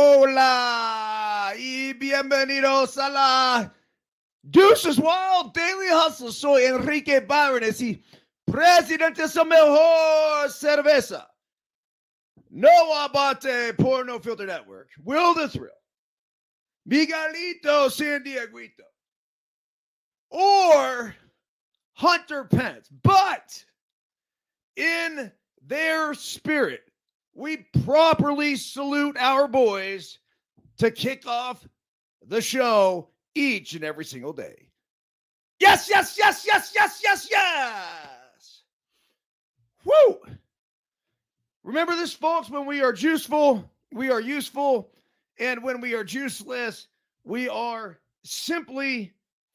Hola y bienvenidos a la Deuces Wild Daily Hustle. Soy Enrique Byrnes y presidente de su mejor cerveza. No Abate por No Filter Network. Will the Thrill. Miguelito San Dieguito. Or Hunter Pence. But in their spirit, we properly salute our boys to kick off the show each and every single day. Yes, yes, yes, yes, yes, yes, yes. Woo! Remember this, folks, when we are juiceful, we are useful. And when we are juiceless, we are simply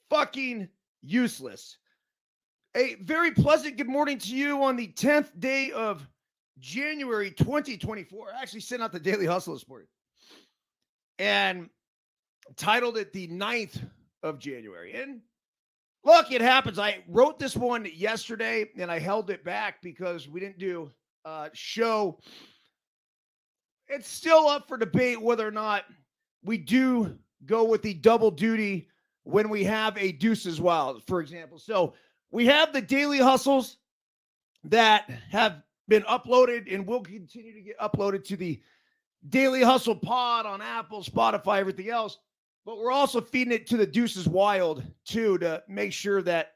fucking useless. A very pleasant good morning to you on the 10th day of January 2024. I actually sent out the Daily Hustle this morning and titled it the 9th of January. And look, it happens. I wrote this one yesterday and I held it back because we didn't do a show. It's still up for debate whether or not we do go with the double duty when we have a deuces wild, for example. So we have the daily hustles that have been uploaded and will continue to get uploaded to the Daily Hustle Pod on Apple, Spotify, everything else. But we're also feeding it to the Deuces Wild too to make sure that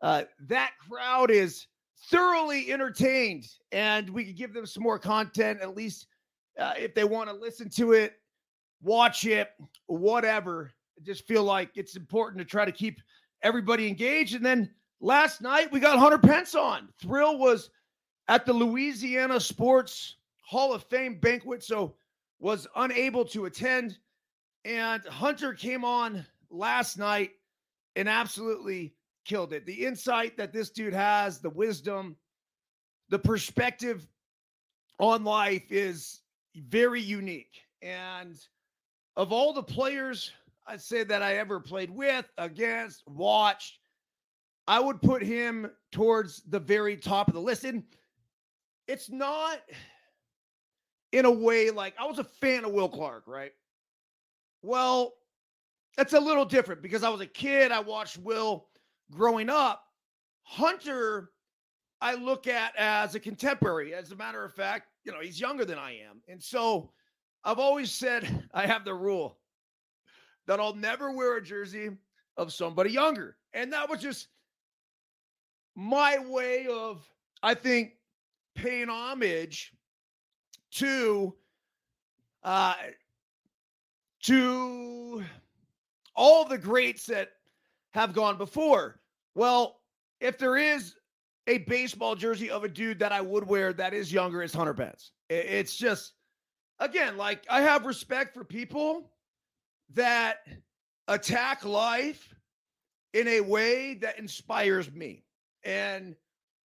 uh, that crowd is thoroughly entertained and we can give them some more content, at least uh, if they want to listen to it, watch it, whatever. I just feel like it's important to try to keep everybody engaged. And then last night we got Hunter Pence on. Thrill was at the Louisiana Sports Hall of Fame banquet, so was unable to attend. And Hunter came on last night and absolutely killed it. The insight that this dude has, the wisdom, the perspective on life is very unique. And of all the players I'd say that I ever played with, against, watched, I would put him towards the very top of the list. And it's not in a way like I was a fan of Will Clark, right? Well, that's a little different because I was a kid. I watched Will growing up. Hunter, I look at as a contemporary. As a matter of fact, you know, he's younger than I am. And so I've always said I have the rule that I'll never wear a jersey of somebody younger. And that was just my way of, I think, paying homage to uh to all the greats that have gone before. Well, if there is a baseball jersey of a dude that I would wear that is younger, it's Hunter Pence. It's just again, like I have respect for people that attack life in a way that inspires me. And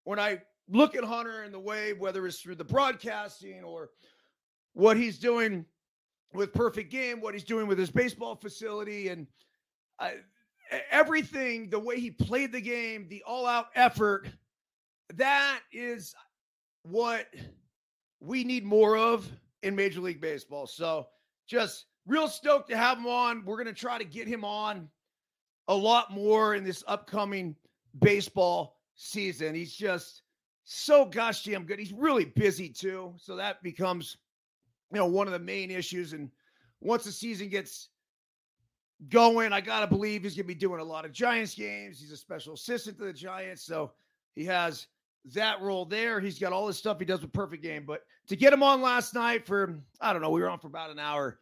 when I look at Hunter in the way, whether it's through the broadcasting or what he's doing with Perfect Game, what he's doing with his baseball facility, and uh, everything, the way he played the game, the all out effort, that is what we need more of in Major League Baseball. So just real stoked to have him on. We're going to try to get him on a lot more in this upcoming baseball season. He's just so gosh damn good. He's really busy too. So that becomes, you know, one of the main issues. And once the season gets going, I got to believe he's to be doing a lot of Giants games. He's a special assistant to the Giants. So he has that role there. He's got all this stuff he does with Perfect Game. But to get him on last night for, I don't know, we were on for about an hour.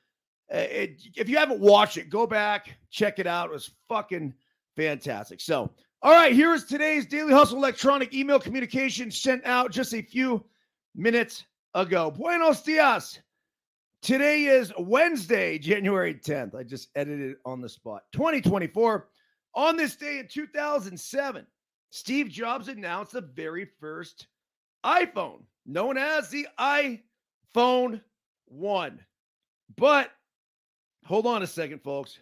Uh, it, if you haven't watched it, go back, check it out. It was fucking fantastic. So, all right, here is today's Daily Hustle electronic email communication sent out just a few minutes ago. Buenos dias. Today is Wednesday, January 10th. I just edited it on the spot. 2024. On this day in 2007, Steve Jobs announced the very first iPhone, known as the iPhone 1. But hold on a second, folks,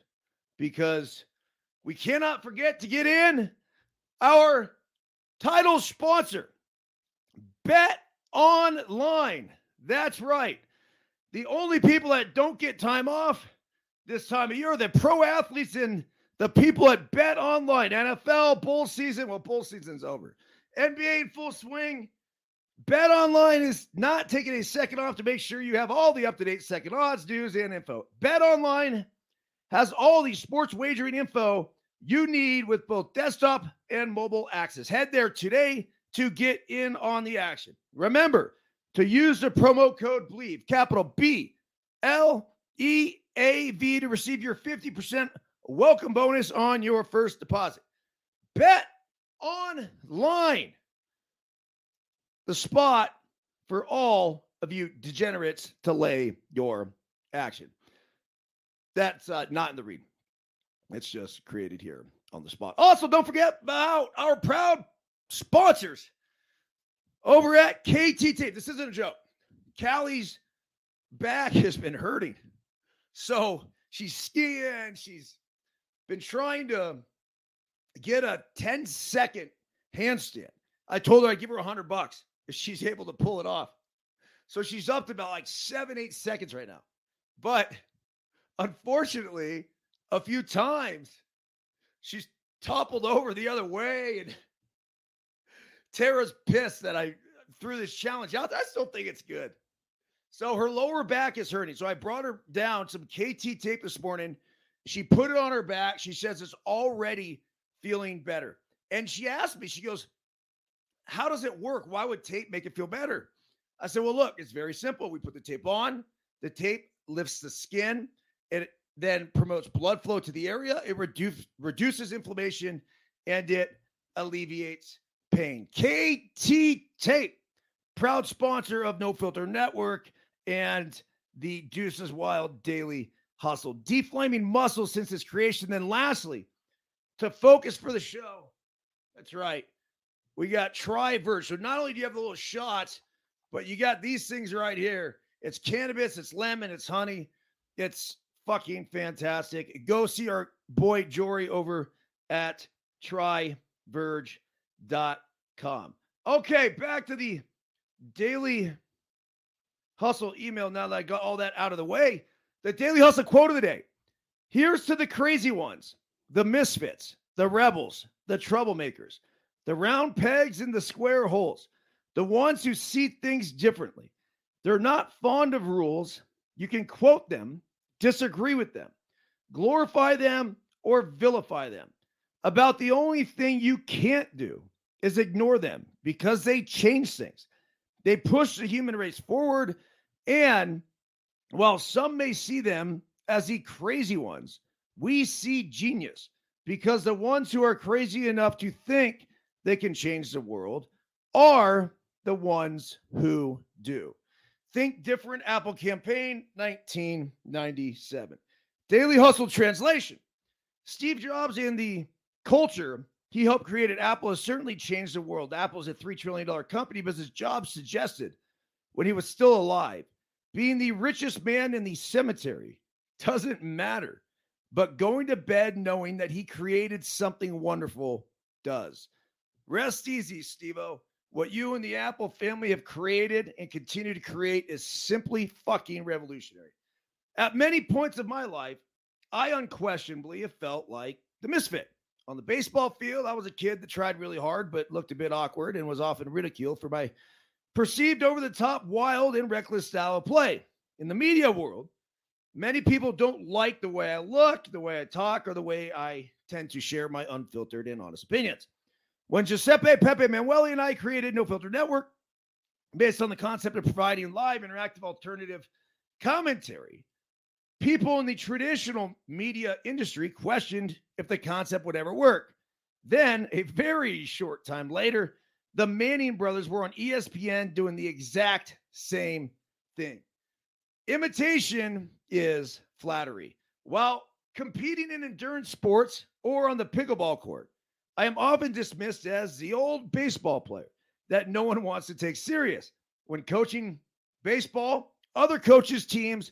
because we cannot forget to get in our title sponsor, Bet Online. That's right. The only people that don't get time off this time of year are the pro athletes and the people at Bet Online, NFL, bowl season. Well, bowl season's over. NBA in full swing. Bet Online is not taking a second off to make sure you have all the up to date second odds, news, and info. Bet Online has all the sports wagering info you need with both desktop and mobile access. Head there today to get in on the action. Remember to use the promo code BLEAV, capital B L E A V, to receive your 50% welcome bonus on your first deposit. Bet online the spot for all of you degenerates to lay your action. That's uh, not in the read. It's just created here on the spot. Also, don't forget about our proud sponsors over at KTT. This isn't a joke. Callie's back has been hurting. So she's skiing. She's been trying to get a 10 second handstand. I told her I'd give her a hundred bucks if she's able to pull it off. So she's up to about like seven, eight seconds right now. But unfortunately, a few times she's toppled over the other way. And Tara's pissed that I threw this challenge out. I still think it's good. So her lower back is hurting. So I brought her down some KT tape this morning. She put it on her back. She says it's already feeling better. And she asked me, she goes, how does it work? Why would tape make it feel better? I said, well, look, it's very simple. We put the tape on, the tape lifts the skin, and it then promotes blood flow to the area, it reduce, reduces inflammation, and it alleviates pain. KT Tape, proud sponsor of No Filter Network and the Deuces Wild Daily Hustle. Deflaming muscles since its creation. Then, lastly, to focus for the show, that's right we got Tri-Verge. So not only do you have the little shots, but you got these things right here. It's cannabis, it's lemon, it's honey. It's fucking fantastic. Go see our boy Jory over at triverge.com. Okay, back to the daily hustle email now that I got all that out of the way. The daily hustle quote of the day. Here's to the crazy ones, the misfits, the rebels, the troublemakers the round pegs in the square holes, the ones who see things differently. They're not fond of rules. You can quote them, disagree with them, glorify them, or vilify them. About the only thing you can't do is ignore them because they change things. They push the human race forward. And while some may see them as the crazy ones, we see genius because the ones who are crazy enough to think they can change the world are the ones who do. Think Different Apple Campaign 1997. Daily Hustle Translation Steve Jobs and the culture he helped create at Apple has certainly changed the world. Apple is a $3 trillion company, but as Jobs suggested when he was still alive, being the richest man in the cemetery doesn't matter. But going to bed knowing that he created something wonderful does. Rest easy, Stevo. What you and the Apple family have created and continue to create is simply fucking revolutionary. At many points of my life, I unquestionably have felt like the misfit. On the baseball field, I was a kid that tried really hard but looked a bit awkward and was often ridiculed for my perceived over the top, wild, and reckless style of play. In the media world, many people don't like the way I look, the way I talk, or the way I tend to share my unfiltered and honest opinions. When Giuseppe Pepe Manueli and I created No Filter Network, based on the concept of providing live, interactive, alternative commentary, people in the traditional media industry questioned if the concept would ever work. Then, a very short time later, the Manning brothers were on ESPN doing the exact same thing. Imitation is flattery. While competing in endurance sports or on the pickleball court, I am often dismissed as the old baseball player that no one wants to take serious. When coaching baseball, other coaches, teams,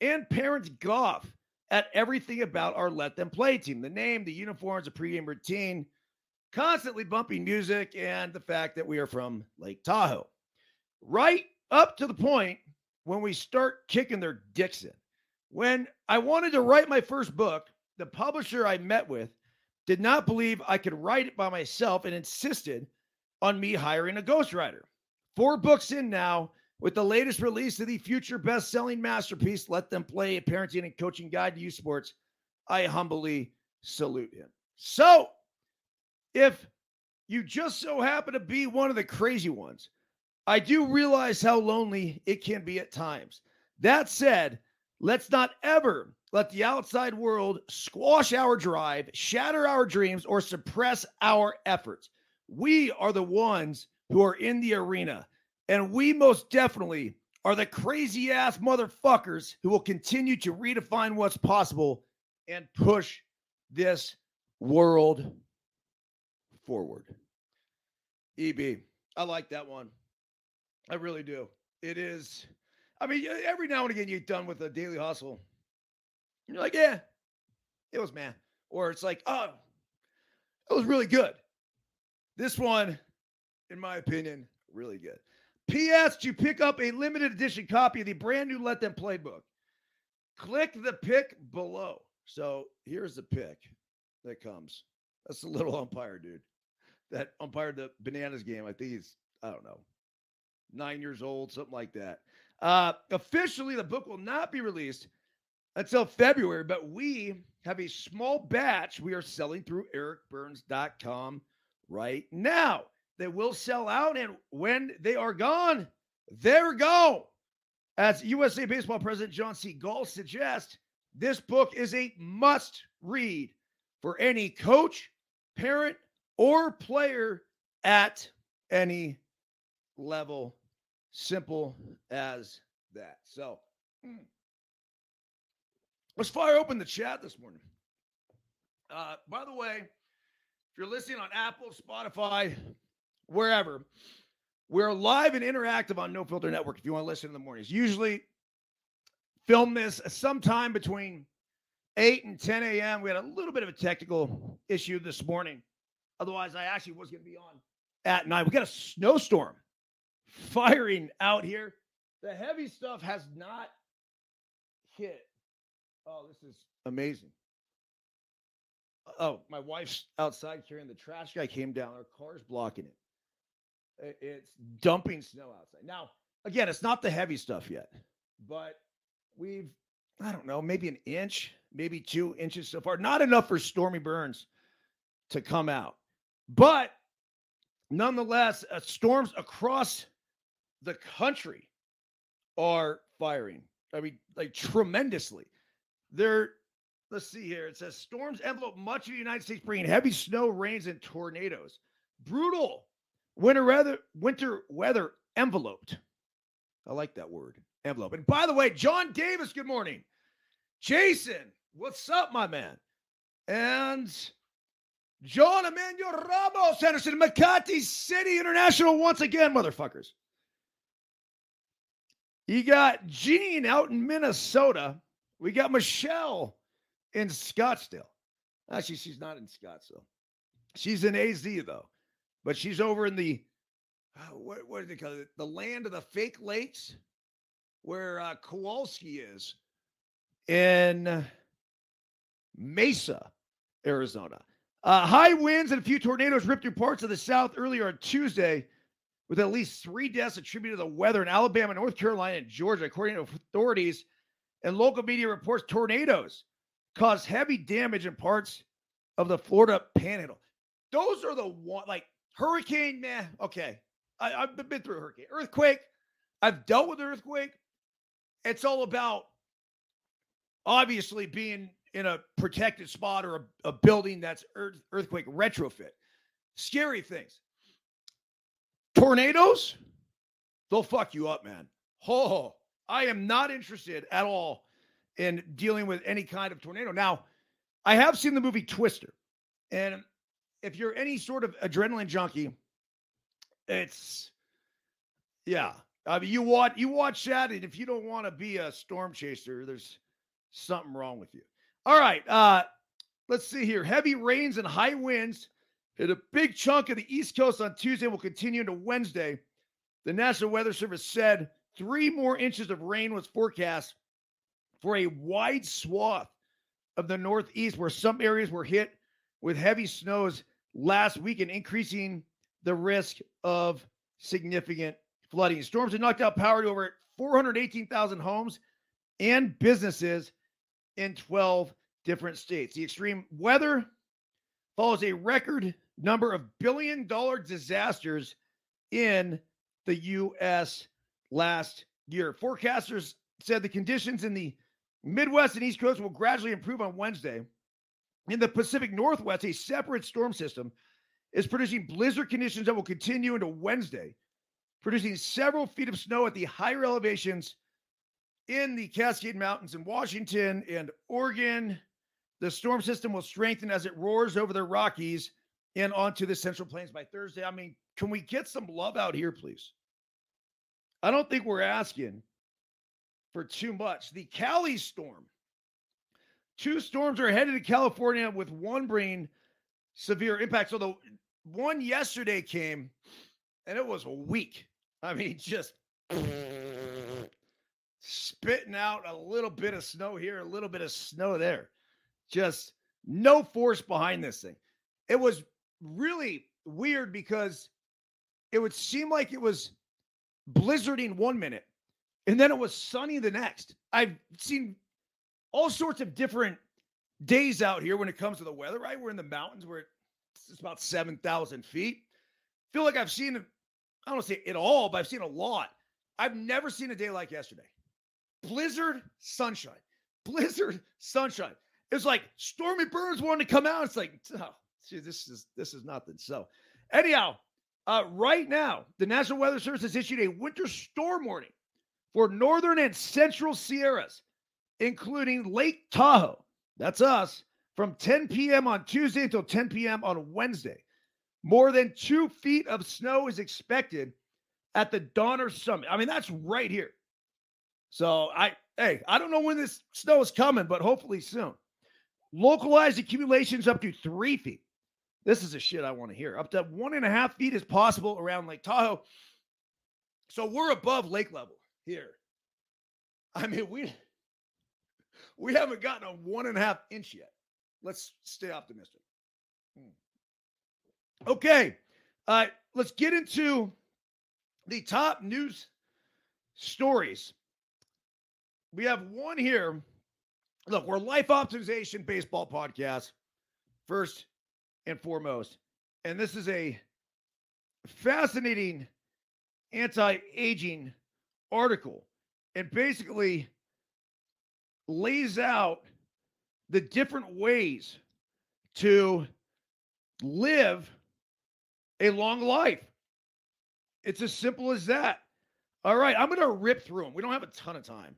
and parents golf at everything about our Let Them Play team the name, the uniforms, the pregame routine, constantly bumping music, and the fact that we are from Lake Tahoe. Right up to the point when we start kicking their dicks in. When I wanted to write my first book, the publisher I met with did not believe I could write it by myself and insisted on me hiring a ghostwriter. Four books in now, with the latest release of the future best selling masterpiece, Let Them Play, a parenting and coaching guide to youth sports, I humbly salute him. So, if you just so happen to be one of the crazy ones, I do realize how lonely it can be at times. That said, let's not ever let the outside world squash our drive, shatter our dreams, or suppress our efforts. We are the ones who are in the arena, and we most definitely are the crazy ass motherfuckers who will continue to redefine what's possible and push this world forward. EB, I like that one. I really do. It is. I mean, every now and again you're done with a daily hustle. You're like, yeah, it was man. Or it's like, oh, it was really good. This one, in my opinion, really good. P.S. To pic up a limited edition copy of the brand new Let Them Play book, click the pic below. So here's the pick that comes. That's the little umpire, dude. That umpired the bananas game. I think he's, I don't know, nine years old, something like that. Uh, officially, the book will not be released until February, but we have a small batch we are selling through ericbyrnes.com right now. They will sell out, and when they are gone, they're gone. As USA Baseball President John C. Gall suggests, this book is a must read for any coach, parent, or player at any level Simple as that. So hmm. let's fire open the chat this morning. Uh, by the way, if you're listening on Apple, Spotify, wherever, we're live and interactive on No Filter Network if you want to listen in the mornings. Usually film this sometime between 8 and 10 a.m. We had a little bit of a technical issue this morning. Otherwise, I actually was going to be on at night. We got a snowstorm firing out here. The heavy stuff has not hit. Oh, this is amazing. Oh, my wife's outside carrying the trash guy came down. Our car's blocking it. It's dumping snow outside. Now, again, it's not the heavy stuff yet, but we've, I don't know, maybe an inch, maybe two inches so far. Not enough for Stormy Burns to come out. But nonetheless, uh, storms across the country are firing. I mean, like tremendously. They're let's see here. It says storms envelope much of the United States, bringing heavy snow, rains, and tornadoes. Brutal winter weather. Winter weather enveloped. I like that word, envelope. And by the way, John Davis. Good morning, Jason. What's up, my man? And John Emmanuel Ramos Anderson, Makati City International once again, motherfuckers. You got Gene out in Minnesota. We got Michelle in Scottsdale. Actually, she's not in Scottsdale. She's in AZ though, but she's over in the uh, what, what do they call it? The land of the fake lakes, where uh, Kowalski is in Mesa, Arizona. Uh, high winds and a few tornadoes ripped through parts of the South earlier on Tuesday with at least three deaths attributed to the weather in Alabama, North Carolina, and Georgia, according to authorities and local media reports. Tornadoes caused heavy damage in parts of the Florida Panhandle. Those are the one like hurricane. Man, okay, I, I've been through a hurricane, earthquake. I've dealt with earthquake. It's all about obviously being in a protected spot or a, a building that's earth, earthquake retrofit. Scary things. Tornadoes, they'll fuck you up, man. Oh, I am not interested at all in dealing with any kind of tornado. Now, I have seen the movie Twister. And if you're any sort of adrenaline junkie, it's yeah. I mean, you watch you watch that, and if you don't want to be a storm chaser, there's something wrong with you. All right, uh, let's see here. Heavy rains and high winds Hit a big chunk of the East Coast on Tuesday will continue into Wednesday. The National Weather Service said three more inches of rain was forecast for a wide swath of the Northeast, where some areas were hit with heavy snows last week and increasing the risk of significant flooding. Storms have knocked out power to over 418,000 homes and businesses in 12 different states. The extreme weather follows a record number of billion dollar disasters in the U.S. last year. Forecasters said the conditions in the Midwest and East Coast will gradually improve on Wednesday. In the Pacific Northwest, a separate storm system is producing blizzard conditions that will continue into Wednesday, producing several feet of snow at the higher elevations in the Cascade Mountains in Washington and Oregon. The storm system will strengthen as it roars over the Rockies and onto the Central Plains by Thursday. I mean, can we get some love out here, please? I don't think we're asking for too much. The Cali storm. Two storms are headed to California with one bringing severe impact. So the one yesterday came and it was weak. I mean, just spitting out a little bit of snow here, a little bit of snow there. Just no force behind this thing. It was really weird because it would seem like it was blizzarding one minute and then it was sunny the next. I've seen all sorts of different days out here when it comes to the weather, right? We're in the mountains where it's about 7,000 feet. feel like I've seen, I don't say it all, but I've seen a lot. I've never seen a day like yesterday. Blizzard, sunshine. Blizzard, sunshine. It's like Stormy Burns wanted to come out. It's like, oh, see, this is this is nothing. So, anyhow, uh, right now, the National Weather Service has issued a winter storm warning for northern and central Sierras, including Lake Tahoe. That's us from 10 p.m. on Tuesday until 10 p.m. on Wednesday. More than two feet of snow is expected at the Donner Summit. I mean, that's right here. So I, hey, I don't know when this snow is coming, but hopefully soon. Localized accumulations up to three feet. This is a shit I want to hear. Up to one and a half feet is possible around Lake Tahoe. So we're above lake level here. I mean, we we haven't gotten a one and a half inch yet. Let's stay optimistic. Hmm. Okay, uh, let's get into the top news stories. We have one here. Look, we're life optimization baseball podcast first and foremost, and this is a fascinating anti-aging article and basically lays out the different ways to live a long life. It's as simple as that. All right, I'm going to rip through them. We don't have a ton of time.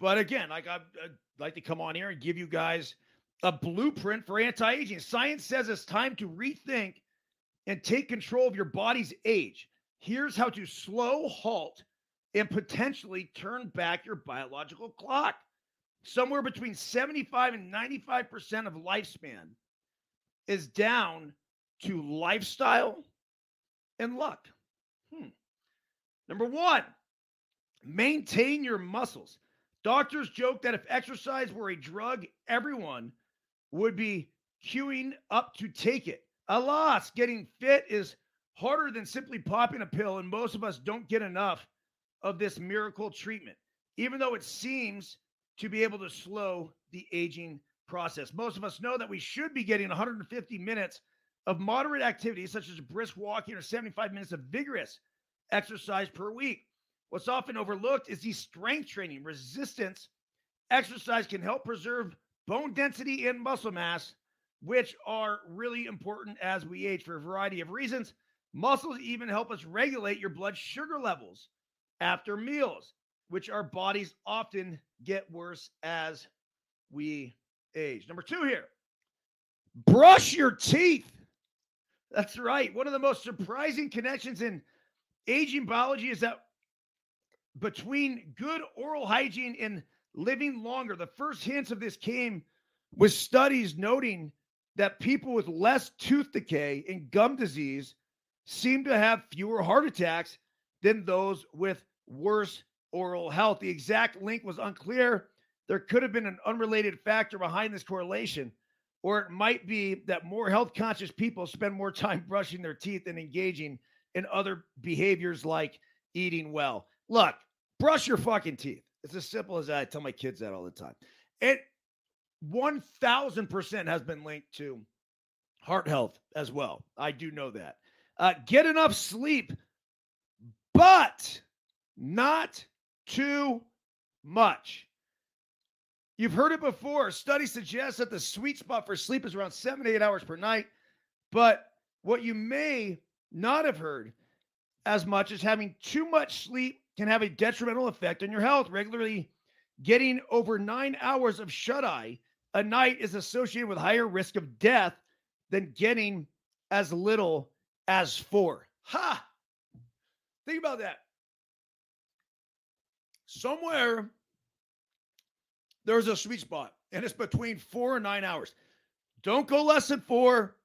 But again, like I'd, I'd like to come on here and give you guys a blueprint for anti-aging. Science says it's time to rethink and take control of your body's age. Here's how to slow, halt, and potentially turn back your biological clock. Somewhere between 75 and 95% of lifespan is down to lifestyle and luck. Hmm. Number one, maintain your muscles. Doctors joke that if exercise were a drug, everyone would be queuing up to take it. Alas, getting fit is harder than simply popping a pill, and most of us don't get enough of this miracle treatment, even though it seems to be able to slow the aging process. Most of us know that we should be getting 150 minutes of moderate activity, such as brisk walking or 75 minutes of vigorous exercise per week. What's often overlooked is the strength training. Resistance exercise can help preserve bone density and muscle mass, which are really important as we age for a variety of reasons. Muscles even help us regulate your blood sugar levels, after meals, which our bodies often get worse as we age. Number two here brush your teeth. That's right. One of the most surprising connections in aging biology is that between good oral hygiene and living longer, the first hints of this came with studies noting that people with less tooth decay and gum disease seem to have fewer heart attacks than those with worse oral health. The exact link was unclear. There could have been an unrelated factor behind this correlation, or it might be that more health conscious people spend more time brushing their teeth and engaging in other behaviors like eating well. Look, brush your fucking teeth. It's as simple as that. I tell my kids that all the time. It 1000% has been linked to heart health as well. I do know that. Uh, get enough sleep, but not too much. You've heard it before. Studies suggest that the sweet spot for sleep is around seven to eight hours per night. But what you may not have heard as much as having too much sleep can have a detrimental effect on your health. Regularly getting over nine hours of shut eye a night is associated with higher risk of death than getting as little as four. Ha! Think about that. Somewhere there's a sweet spot, and it's between four and nine hours. Don't go less than four.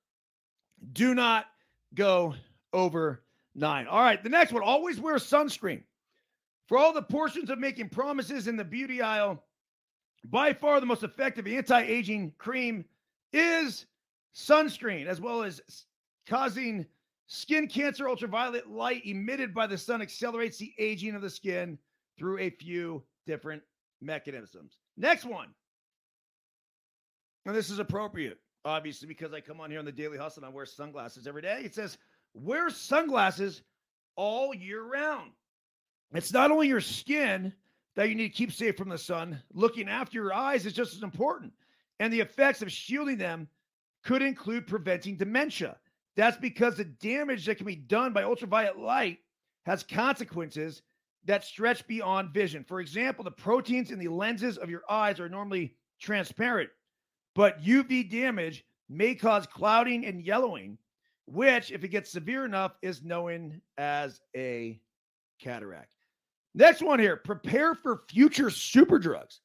Do not go over nine. All right, the next one always wear sunscreen. For all the portions of making promises in the beauty aisle, by far the most effective anti aging cream is sunscreen, as well as causing skin cancer. Ultraviolet light emitted by the sun accelerates the aging of the skin through a few different mechanisms. Next one. And this is appropriate, obviously, because I come on here on the Daily Hustle and I wear sunglasses every day. It says, wear sunglasses all year round. It's not only your skin that you need to keep safe from the sun, looking after your eyes is just as important. And the effects of shielding them could include preventing dementia. That's because the damage that can be done by ultraviolet light has consequences that stretch beyond vision. For example, the proteins in the lenses of your eyes are normally transparent, but UV damage may cause clouding and yellowing, which, if it gets severe enough, is known as a cataract. Next one here prepare for future super drugs.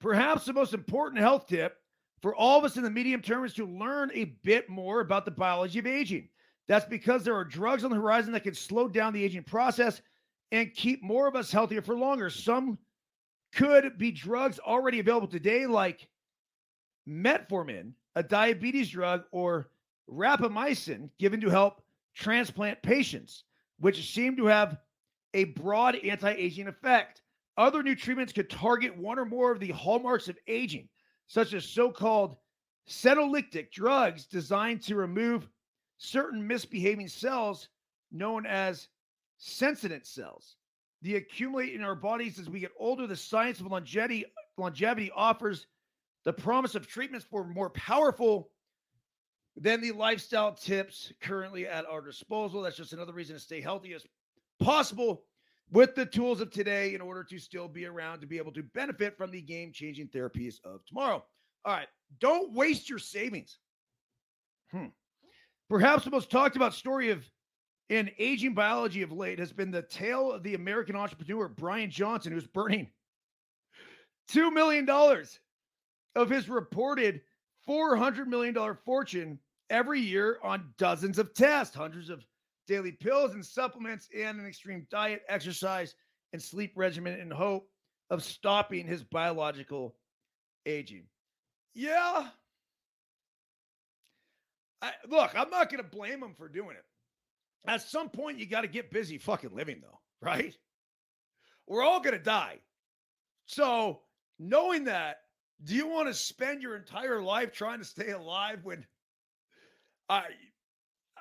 Perhaps the most important health tip for all of us in the medium term is to learn a bit more about the biology of aging. That's because there are drugs on the horizon that can slow down the aging process and keep more of us healthier for longer. Some could be drugs already available today, like metformin, a diabetes drug, or rapamycin, given to help transplant patients, which seem to have a broad anti aging effect. Other new treatments could target one or more of the hallmarks of aging, such as so called senolytic drugs designed to remove certain misbehaving cells known as senescent cells. They accumulate in our bodies as we get older. The science of longevity, longevity offers the promise of treatments for more powerful than the lifestyle tips currently at our disposal. That's just another reason to stay healthy possible with the tools of today in order to still be around to be able to benefit from the game changing therapies of tomorrow. All right. Don't waste your savings. Hmm. Perhaps the most talked about story of in aging biology of late has been the tale of the American entrepreneur Brian Johnson, who's burning $2 million of his reported $400 million fortune every year on dozens of tests, hundreds of daily pills and supplements, and an extreme diet, exercise, and sleep regimen in hope of stopping his biological aging. Yeah. I, look, I'm not going to blame him for doing it. At some point, you got to get busy fucking living, though, right? We're all going to die. So, knowing that, do you want to spend your entire life trying to stay alive when I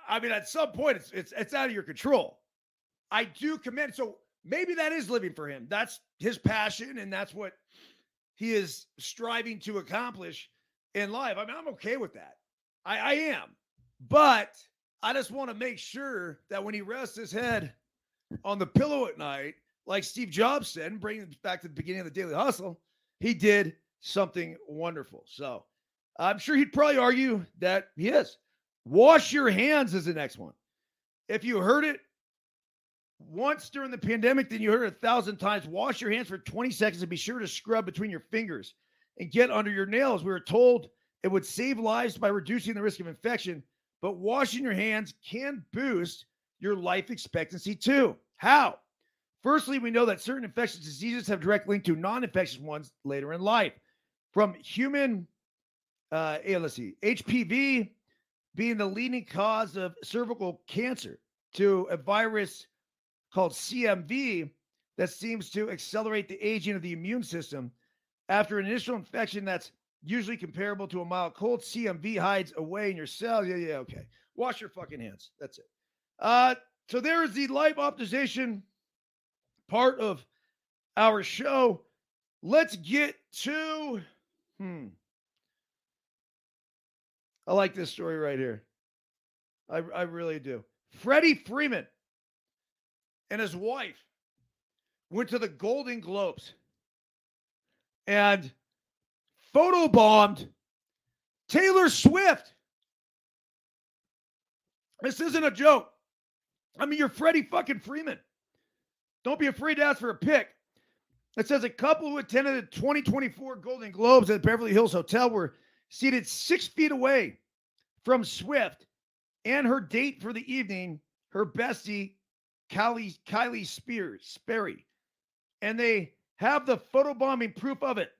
I mean at some point it's it's it's out of your control. I do commend so maybe that is living for him. That's his passion and that's what he is striving to accomplish in life. I mean, I'm okay with that. I, I am. But I just want to make sure that when he rests his head on the pillow at night, like Steve Jobs said, and bringing back to the beginning of the Daily Hustle, he did something wonderful. So I'm sure he'd probably argue that he is. Wash your hands is the next one. If you heard it once during the pandemic, then you heard it a thousand times. Wash your hands for 20 seconds and be sure to scrub between your fingers and get under your nails. We were told it would save lives by reducing the risk of infection but washing your hands can boost your life expectancy too. How? Firstly, we know that certain infectious diseases have direct link to non-infectious ones later in life. From human, uh, let's see, HPV being the leading cause of cervical cancer to a virus called CMV that seems to accelerate the aging of the immune system. After an initial infection that's usually comparable to a mild cold, CMV hides away in your cells. Yeah, yeah, okay. Wash your fucking hands. That's it. Uh, so there is the live optimization part of our show. Let's get to hmm. I like this story right here. I, I really do. Freddie Freeman and his wife went to the Golden Globes and photobombed Taylor Swift. This isn't a joke. I mean, you're Freddie fucking Freeman. Don't be afraid to ask for a pic. It says a couple who attended the 2024 Golden Globes at Beverly Hills Hotel were seated six feet away from Swift and her date for the evening, her bestie, Kylie, Kylie Spears, Sperry. And they have the photobombing proof of it.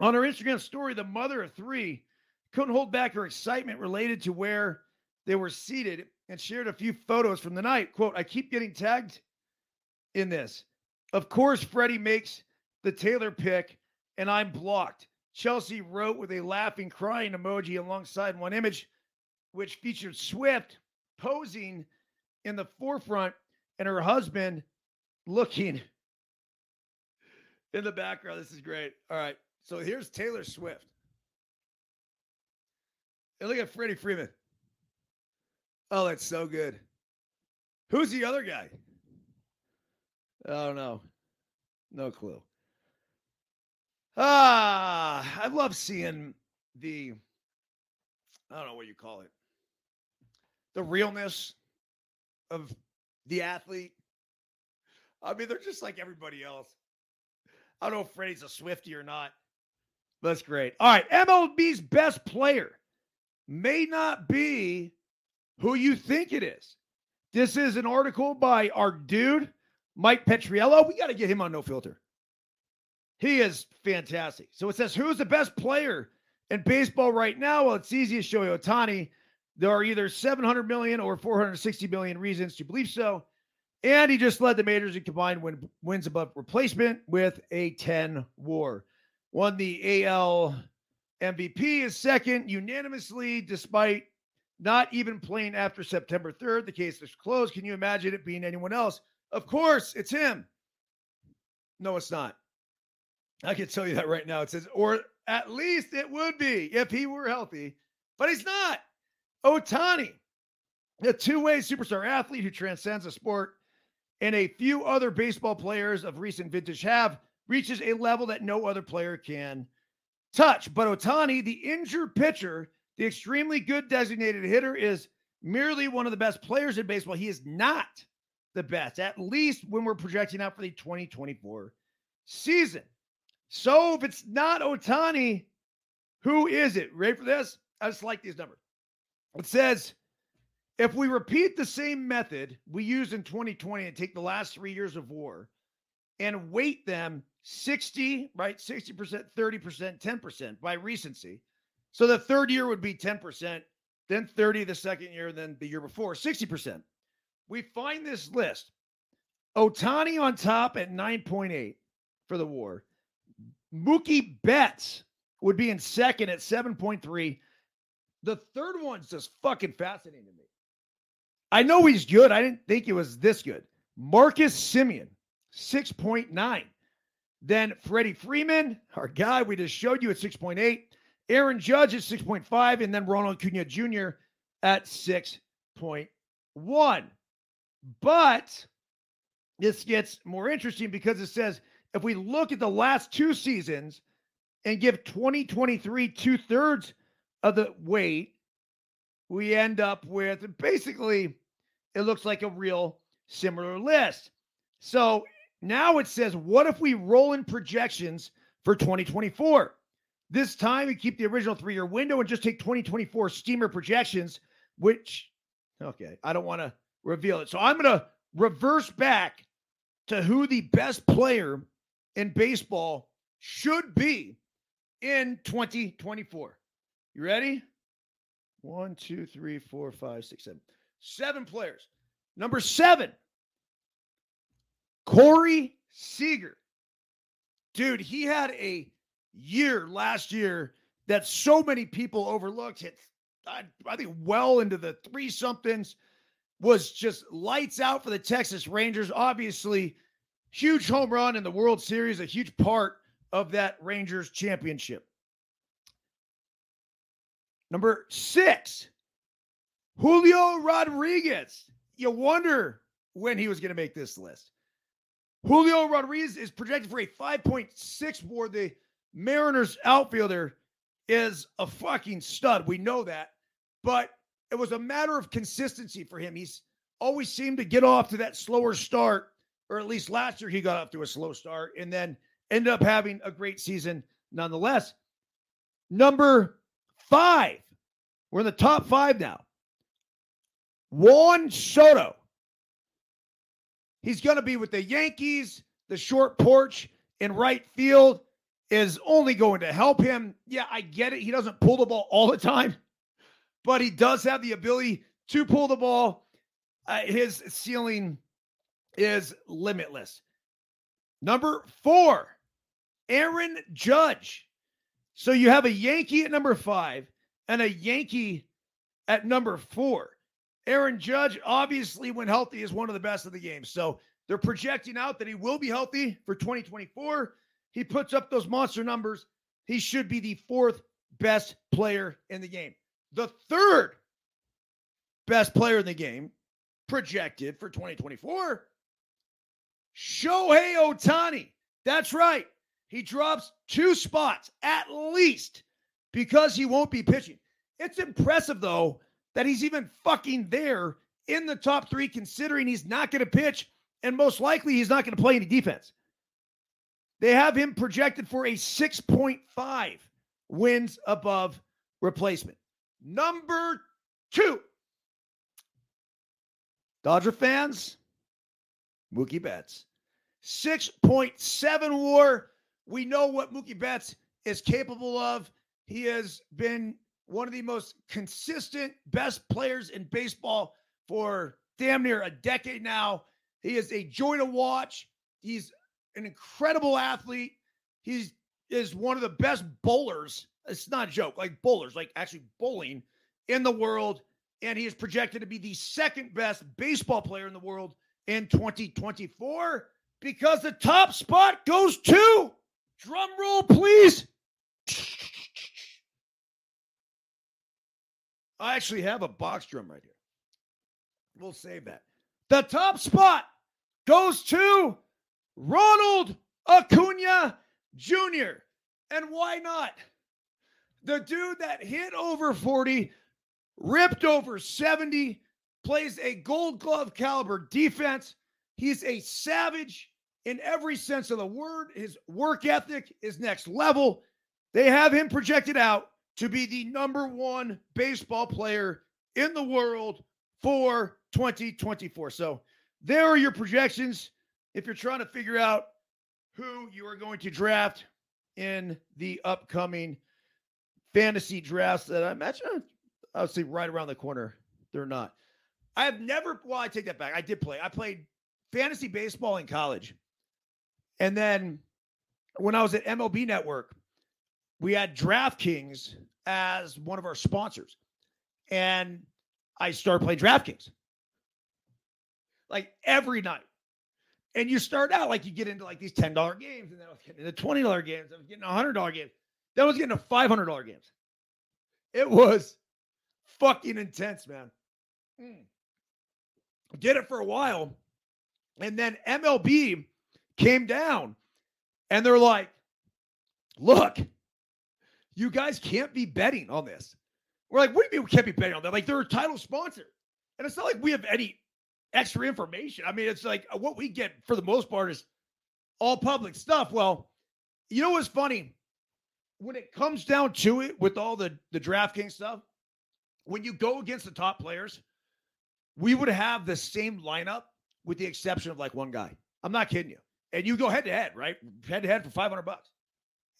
On her Instagram story, the mother of three couldn't hold back her excitement related to where they were seated and shared a few photos from the night. Quote, I keep getting tagged in this. Of course, Freddie makes the Taylor pic, and I'm blocked. Chelsea wrote with a laughing, crying emoji alongside one image, which featured Swift posing in the forefront and her husband looking in the background. This is great. All right. So here's Taylor Swift. And look at Freddie Freeman. Oh, that's so good. Who's the other guy? I don't know. No clue. Ah, I love seeing the I don't know what you call it. The realness of the athlete. I mean, they're just like everybody else. I don't know if Freddie's a Swiftie or not. That's great. All right. MLB's best player may not be who you think it is. This is an article by our dude, Mike Petriello. We got to get him on No Filter. He is fantastic. So it says, Who's the best player in baseball right now? Well, it's easy to show you Ohtani. There are either 700 million or 460 million reasons to believe so. And he just led the majors in combined win, wins above replacement with a 10 war. Won the AL MVP is second unanimously, despite not even playing after September 3rd. The case is closed. Can you imagine it being anyone else? Of course, it's him. No, it's not. I can tell you that right now. It says, or at least it would be if he were healthy, but he's not. Ohtani, a two way superstar athlete who transcends the sport, and a few other baseball players of recent vintage have, reaches a level that no other player can touch. But Ohtani, the injured pitcher, the extremely good designated hitter, is merely one of the best players in baseball. He is not the best, at least when we're projecting out for the 2024 season. So if it's not Ohtani, who is it? Ready for this? I just like these numbers. It says if we repeat the same method we used in 2020 and take the last three years of war and weight them 60, right? 60%, 30%, 10% by recency. So the third year would be 10%, then 30 the second year, then the year before, 60%. We find this list. Ohtani on top at 9.8 for the war. Mookie Betts would be in second at 7.3. The third one's just fucking fascinating to me. I know he's good. I didn't think it was this good. Marcus Semien, 6.9. Then Freddie Freeman, our guy we just showed you at 6.8. Aaron Judge at 6.5. And then Ronald Acuna Jr. at 6.1. But this gets more interesting because it says if we look at the last two seasons and give 2023 two thirds of the weight, we end up with basically it looks like a real similar list. So now it says, what if we roll in projections for 2024? This time we keep the original three year window and just take 2024 steamer projections, which, okay, I don't want to reveal it. So I'm going to reverse back to who the best player in baseball should be in 2024. You ready? One, two, three, four, five, six, seven. Seven players. Number seven, Corey Seager. Dude, he had a year last year that so many people overlooked. Hit, I, I think, well into the three somethings. Was just lights out for the Texas Rangers. Obviously, huge home run in the World Series, a huge part of that Rangers championship. Number six, Julio Rodriguez. You wonder when he was going to make this list. Julio Rodriguez is projected for a 5.6 war. The Mariners outfielder is a fucking stud. We know that. But it was a matter of consistency for him. He's always seemed to get off to that slower start, or at least last year he got off to a slow start and then ended up having a great season nonetheless. Number five. We're in the top five now. Juan Soto. He's going to be with the Yankees. The short porch in right field is only going to help him. Yeah, I get it. He doesn't pull the ball all the time, but he does have the ability to pull the ball. Uh, his ceiling is limitless. Number four, Aaron Judge. So you have a Yankee at number five and a Yankee at number four. Aaron Judge, obviously, when healthy, is one of the best of the game. So they're projecting out that he will be healthy for 2024. He puts up those monster numbers. He should be the fourth best player in the game. The third best player in the game, projected for 2024, Shohei Ohtani. That's right. He drops two spots at least because he won't be pitching. It's impressive, though, that he's even fucking there in the top three, considering he's not going to pitch and most likely he's not going to play any defense. They have him projected for a 6.5 wins above replacement. Number two, Dodger fans, Mookie Betts. 6.7 war. We know what Mookie Betts is capable of. He has been one of the most consistent, best players in baseball for damn near a decade now. He is a joy to watch. He's an incredible athlete. He's is one of the best bowlers. It's not a joke, like bowlers, like actually bowling in the world. And he is projected to be the second best baseball player in the world in 2024 because the top spot goes to drum roll, please. I actually have a box drum right here. We'll save that. The top spot goes to Ronald Acuna Jr. And why not? The dude that hit over 40, ripped over 70, plays a gold glove caliber defense. He's a savage in every sense of the word. His work ethic is next level. They have him projected out to be the number one baseball player in the world for 2024. So there are your projections. If you're trying to figure out who you are going to draft in the upcoming fantasy drafts that I mentioned, I would say right around the corner. They're not. I have never, well, I take that back. I did play. I played fantasy baseball in college. And then when I was at MLB Network, we had DraftKings as one of our sponsors. And I started playing DraftKings like every night. And you start out like you get into like these $10 games, and then I was getting into $20 games, I was getting $100 games, then I was getting to $500 games. It was fucking intense, man. Mm. Did it for a while. And then MLB came down and they're like, look, you guys can't be betting on this. We're like, what do you mean we can't be betting on that? Like, they're a title sponsor. And it's not like we have any extra information. I mean, it's like uh, what we get for the most part is all public stuff. Well, you know what's funny? When it comes down to it, with all the the DraftKings stuff, when you go against the top players, we would have the same lineup with the exception of like one guy. I'm not kidding you. And you go head to head, right? Head to head for 500 bucks.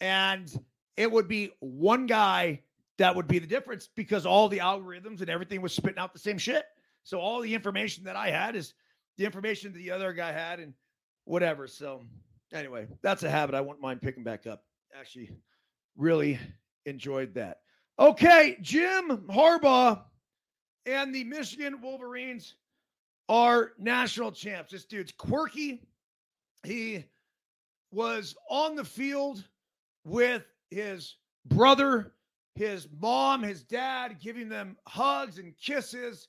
And it would be one guy that would be the difference because all the algorithms and everything was spitting out the same shit. So all the information that I had is the information the other guy had and whatever. So anyway, that's a habit I wouldn't mind picking back up. Actually, really enjoyed that. Okay, Jim Harbaugh and the Michigan Wolverines are national champs. This dude's quirky. He was on the field with his brother, his mom, his dad, giving them hugs and kisses.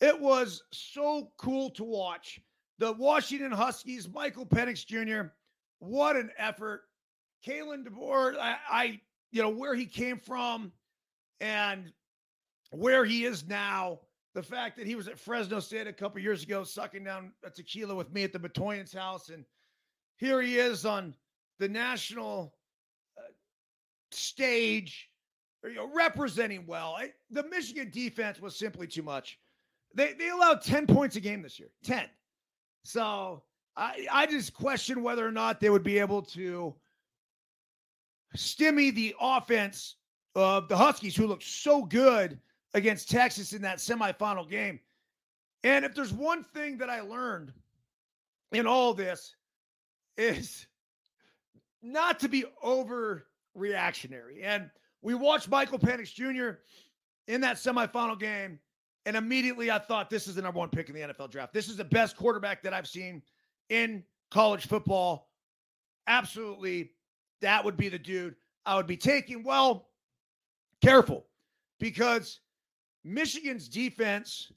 It was so cool to watch. The Washington Huskies, Michael Penix Jr., what an effort. Kalen DeBoer, I, I, you know, where he came from and where he is now. The fact that he was at Fresno State a couple years ago, sucking down a tequila with me at the Batoyans house. And here he is on the national uh, stage, you know, representing well. I, the Michigan defense was simply too much. They, they allowed 10 points a game this year, 10. So I, I just question whether or not they would be able to stimmy the offense of the Huskies, who looked so good against Texas in that semifinal game. And if there's one thing that I learned in all this is not to be overreactionary. And we watched Michael Penix Jr. in that semifinal game, and immediately I thought this is the number one pick in the NFL draft. This is the best quarterback that I've seen in college football. Absolutely, that would be the dude I would be taking. Well, careful because Michigan's defense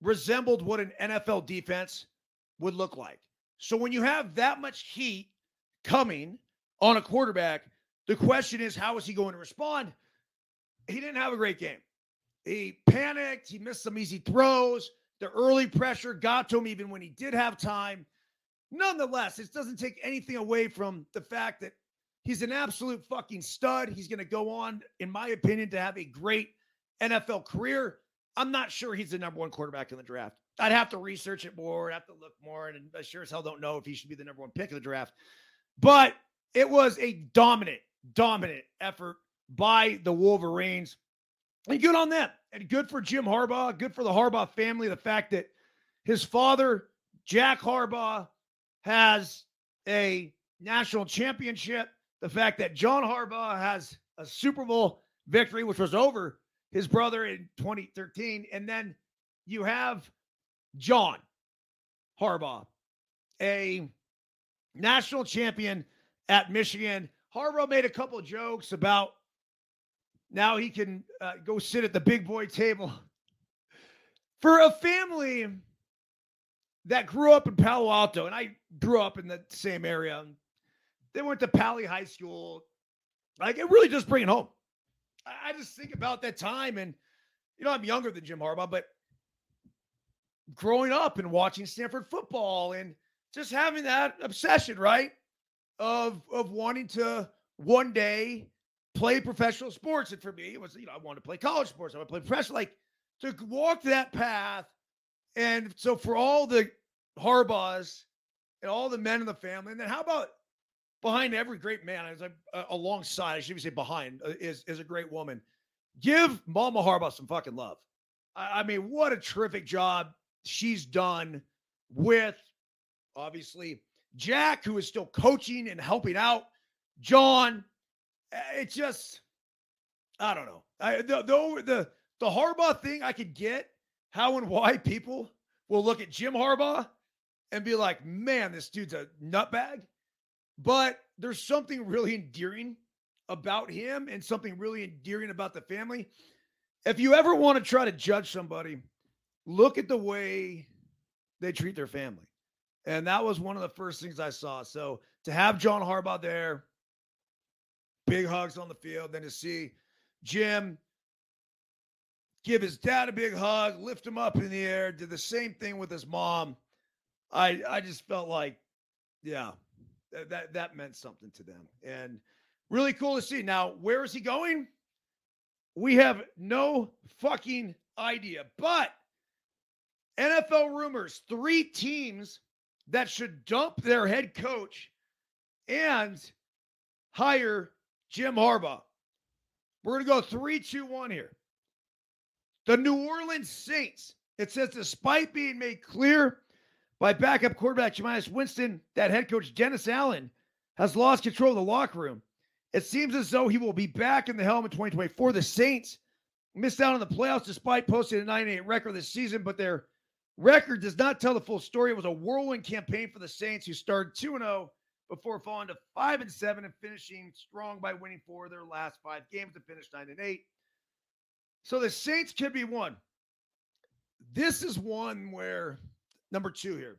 resembled what an NFL defense would look like. So when you have that much heat coming on a quarterback, the question is how is he going to respond? He didn't have a great game. He panicked, he missed some easy throws. The early pressure got to him even when he did have time. Nonetheless, it doesn't take anything away from the fact that he's an absolute fucking stud. He's going to go on, in my opinion, to have a great NFL career. I'm not sure he's the number one quarterback in the draft. I'd have to research it more, I'd have to look more, and I sure as hell don't know if he should be the number one pick of the draft. But it was a dominant, dominant effort by the Wolverines. And good on them. And good for Jim Harbaugh, good for the Harbaugh family. The fact that his father, Jack Harbaugh, has a national championship. The fact that John Harbaugh has a Super Bowl victory, which was over his brother in 2013. And then you have John Harbaugh, a national champion at Michigan. Harbaugh made a couple jokes about now he can uh, go sit at the big boy table. For a family that grew up in Palo Alto, and I grew up in the same area, they went to Paly High School. Like it really just bring it home. I just think about that time, and you know, I'm younger than Jim Harbaugh, but growing up and watching Stanford football and just having that obsession, right? Of of wanting to one day play professional sports. And for me, it was, you know, I wanted to play college sports. I want to play professional, like to walk that path. And so for all the Harbaughs and all the men in the family, and then how about behind every great man, as I uh, alongside, I should say behind, uh, is is a great woman. Give Mama Harbaugh some fucking love. I, I mean, what a terrific job she's done with obviously Jack, who is still coaching and helping out. John, it just, I don't know. I, the, the the the Harbaugh thing, I could get how and why people will look at Jim Harbaugh and be like, "Man, this dude's a nutbag." But there's something really endearing about him and something really endearing about the family. If you ever want to try to judge somebody, look at the way they treat their family. And that was one of the first things I saw. So to have John Harbaugh there, big hugs on the field, then to see Jim give his dad a big hug, lift him up in the air, did the same thing with his mom. I I just felt like, yeah, that that meant something to them. And really cool to see. Now, where is he going? We have no fucking idea. But NFL rumors, three teams that should dump their head coach and hire Jim Harbaugh. We're going to go three, two, one here. The New Orleans Saints. It says, despite being made clear by backup quarterback Jameis Winston that head coach Dennis Allen has lost control of the locker room, it seems as though he will be back in the helm in 2024. The Saints missed out on the playoffs despite posting a 9 8 record this season, but their record does not tell the full story. It was a whirlwind campaign for the Saints, who started 2 0 before falling to 5 and 7 and finishing strong by winning four of their last five games to finish 9 and 8. So the Saints could be one. This is one where, number two here,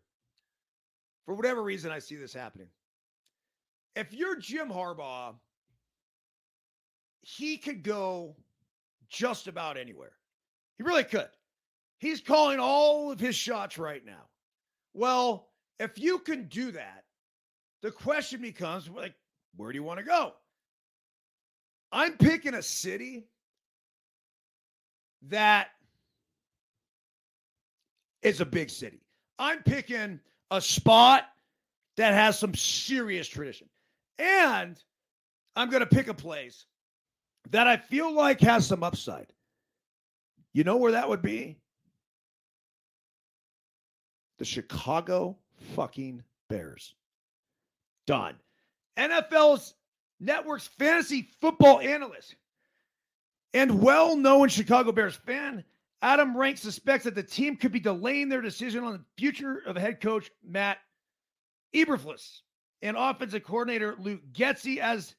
for whatever reason, I see this happening. If you're Jim Harbaugh, he could go just about anywhere. He really could. He's calling all of his shots right now. Well, if you can do that, the question becomes like, where do you want to go? I'm picking a city that is a big city. I'm picking a spot that has some serious tradition. And I'm going to pick a place that I feel like has some upside. You know where that would be? The Chicago fucking Bears. Done. NFL's network's fantasy football analyst and well known Chicago Bears fan, Adam Rank suspects that the team could be delaying their decision on the future of head coach Matt Eberflus and offensive coordinator Luke Getsy as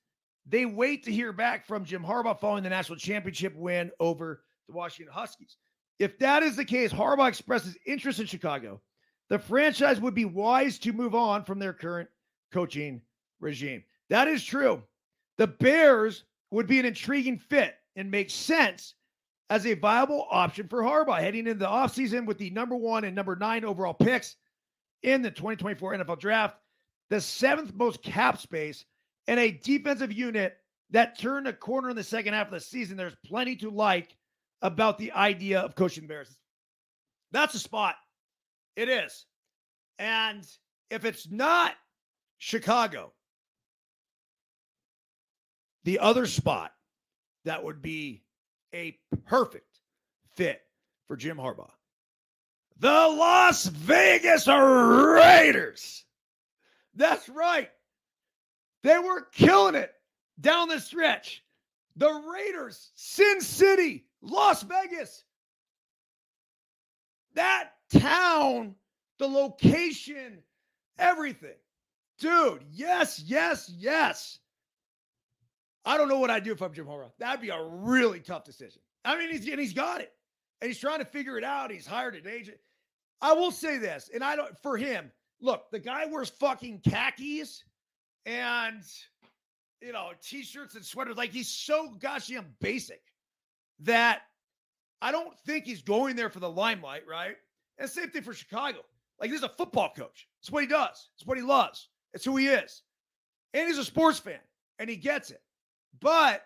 they wait to hear back from Jim Harbaugh following the national championship win over the Washington Huskies. If that is the case, Harbaugh expresses interest in Chicago. The franchise would be wise to move on from their current coaching regime. That is true. The Bears would be an intriguing fit and make sense as a viable option for Harbaugh heading into the offseason with the number one and number nine overall picks in the 2024 NFL draft, the seventh most cap space, and a defensive unit that turned a corner in the second half of the season. There's plenty to like about the idea of coaching the Bears. That's a spot. It is. And if it's not Chicago, the other spot that would be a perfect fit for Jim Harbaugh. The Las Vegas Raiders. That's right. They were killing it down the stretch. The Raiders, Sin City, Las Vegas. That town, the location, everything. Dude, yes, yes, yes. I don't know what I'd do if I'm Jim Harbaugh. That'd be a really tough decision. I mean, he's and he's got it, and he's trying to figure it out. He's hired an agent. I will say this, and I don't for him. Look, the guy wears fucking khakis and you know t-shirts and sweaters. Like he's so goddamn basic that I don't think he's going there for the limelight, right? And same thing for Chicago. Like he's a football coach. It's what he does. It's what he loves. It's who he is. And he's a sports fan, and he gets it. But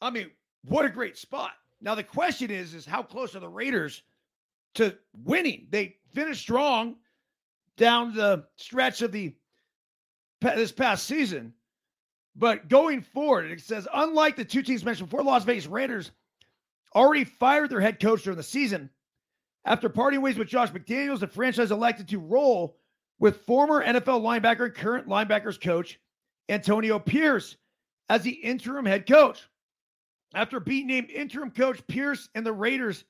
I mean, what a great spot. Now the question is, is how close are the Raiders to winning? They finished strong down the stretch of the this past season. But going forward, it says unlike the two teams mentioned before, Las Vegas Raiders already fired their head coach during the season. After parting ways with Josh McDaniels, the franchise elected to roll with former NFL linebacker and current linebackers coach Antonio Pierce as the interim head coach. After being named interim coach, Pierce and the Raiders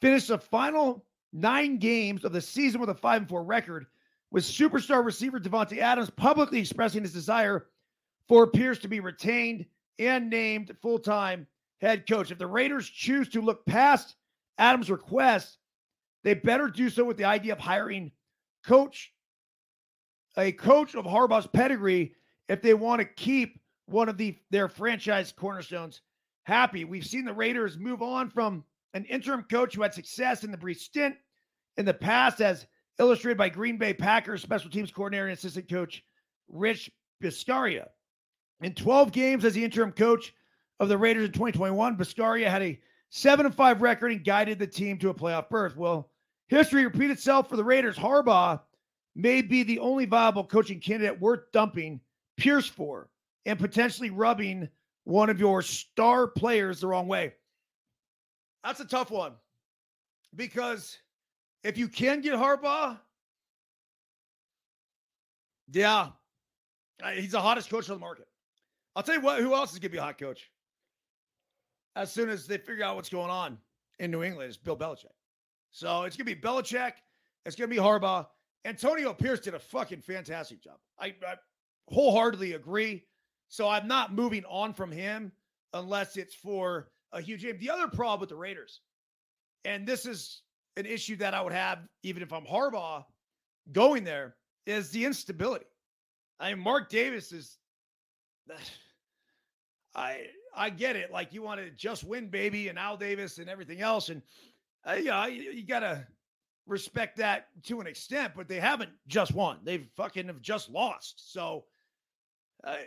finished the final nine games of the season with a 5 and 4 record, with superstar receiver Davante Adams publicly expressing his desire for Pierce to be retained and named full time head coach. If the Raiders choose to look past Adams' request, they better do so with the idea of hiring coach a coach of Harbaugh's pedigree if they want to keep one of the their franchise cornerstones happy. We've seen the Raiders move on from an interim coach who had success in the brief stint in the past, as illustrated by Green Bay Packers special teams coordinator and assistant coach Rich Bisaccia. In 12 games as the interim coach of the Raiders in 2021, Bisaccia had a 7 5 record and guided the team to a playoff berth. Well, history repeated itself for the Raiders. Harbaugh may be the only viable coaching candidate worth dumping Pierce for and potentially rubbing one of your star players the wrong way. That's a tough one because if you can get Harbaugh, yeah, he's the hottest coach on the market. I'll tell you what, who else is going to be a hot coach? As soon as they figure out what's going on in New England, is Bill Belichick. So it's going to be Belichick. It's going to be Harbaugh. Antonio Pierce did a fucking fantastic job. I, I wholeheartedly agree. So I'm not moving on from him unless it's for a huge game. The other problem with the Raiders, and this is an issue that I would have even if I'm Harbaugh going there, is the instability. I mean, Mark Davis is. I I get it. Like you want to just win, baby, and Al Davis and everything else, and uh, yeah, you, you gotta respect that to an extent, but they haven't just won. They've fucking have just lost. So, uh,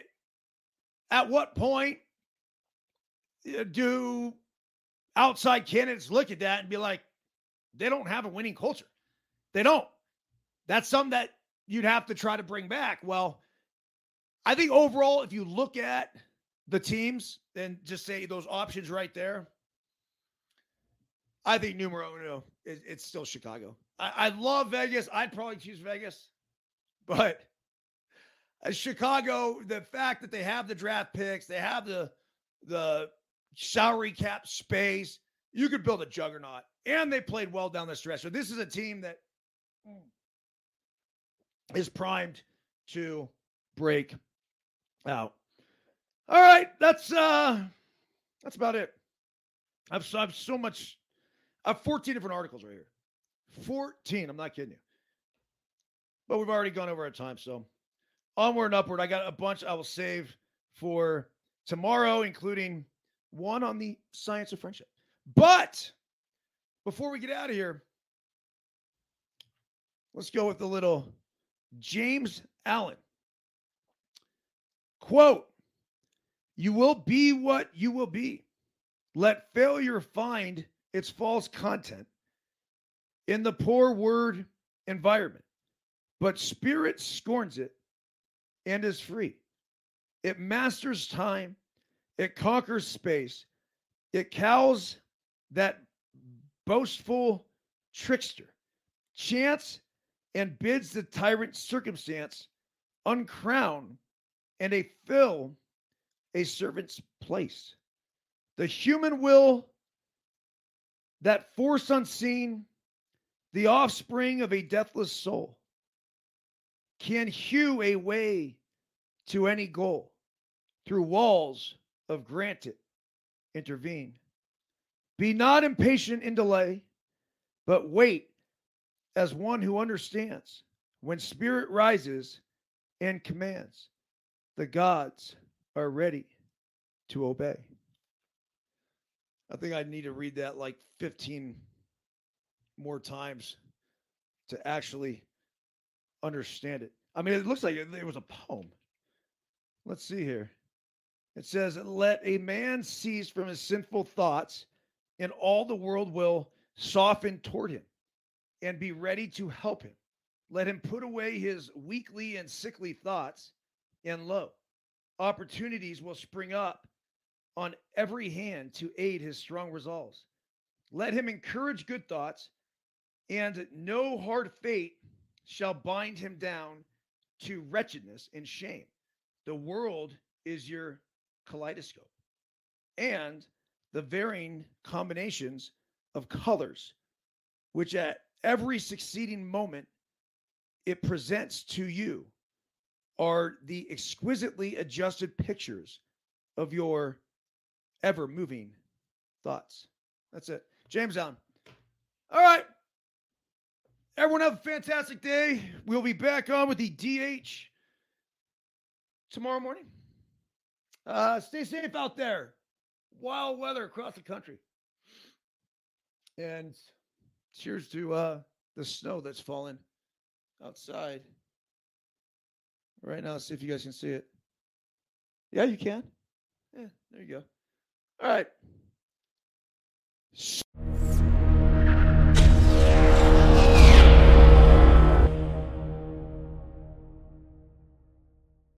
at what point uh, do outside candidates look at that and be like, they don't have a winning culture? They don't. That's something that you'd have to try to bring back. Well, I think overall, if you look at the teams and just say those options right there, I think numero uno it's still Chicago. I, I love Vegas. I'd probably choose Vegas, but Chicago, the fact that they have the draft picks, they have the the salary cap space, you could build a juggernaut. And they played well down the stretch. So this is a team that is primed to break out. All right, that's uh that's about it. I've, I've so much I have 14 different articles right here. 14. I'm not kidding you. But we've already gone over our time. So onward and upward. I got a bunch I will save for tomorrow, including one on the science of friendship. But before we get out of here, let's go with a little James Allen. Quote, you will be what you will be. Let failure find its false content in the poor word environment, but spirit scorns it and is free. It masters time, it conquers space, it cows that boastful trickster, chance and bids the tyrant circumstance uncrown and a fill a servant's place. The human will that force unseen, the offspring of a deathless soul, can hew a way to any goal through walls of granite intervene. Be not impatient in delay, but wait as one who understands. When spirit rises and commands, the gods are ready to obey. I think I need to read that like 15 more times to actually understand it. I mean, it looks like it was a poem. Let's see here. It says, Let a man cease from his sinful thoughts, and all the world will soften toward him and be ready to help him. Let him put away his weakly and sickly thoughts, and lo, opportunities will spring up on every hand to aid his strong resolves. Let him encourage good thoughts, and no hard fate shall bind him down to wretchedness and shame. The world is your kaleidoscope, and the varying combinations of colors, which at every succeeding moment it presents to you, are the exquisitely adjusted pictures of your ever moving thoughts. That's it. James Allen. All right. Everyone have a fantastic day. We'll be back on with the DH tomorrow morning. Uh, stay safe out there. Wild weather across the country. And cheers to uh, the snow that's falling outside. Right now, see if you guys can see it. Yeah, you can. Yeah, there you go. All right.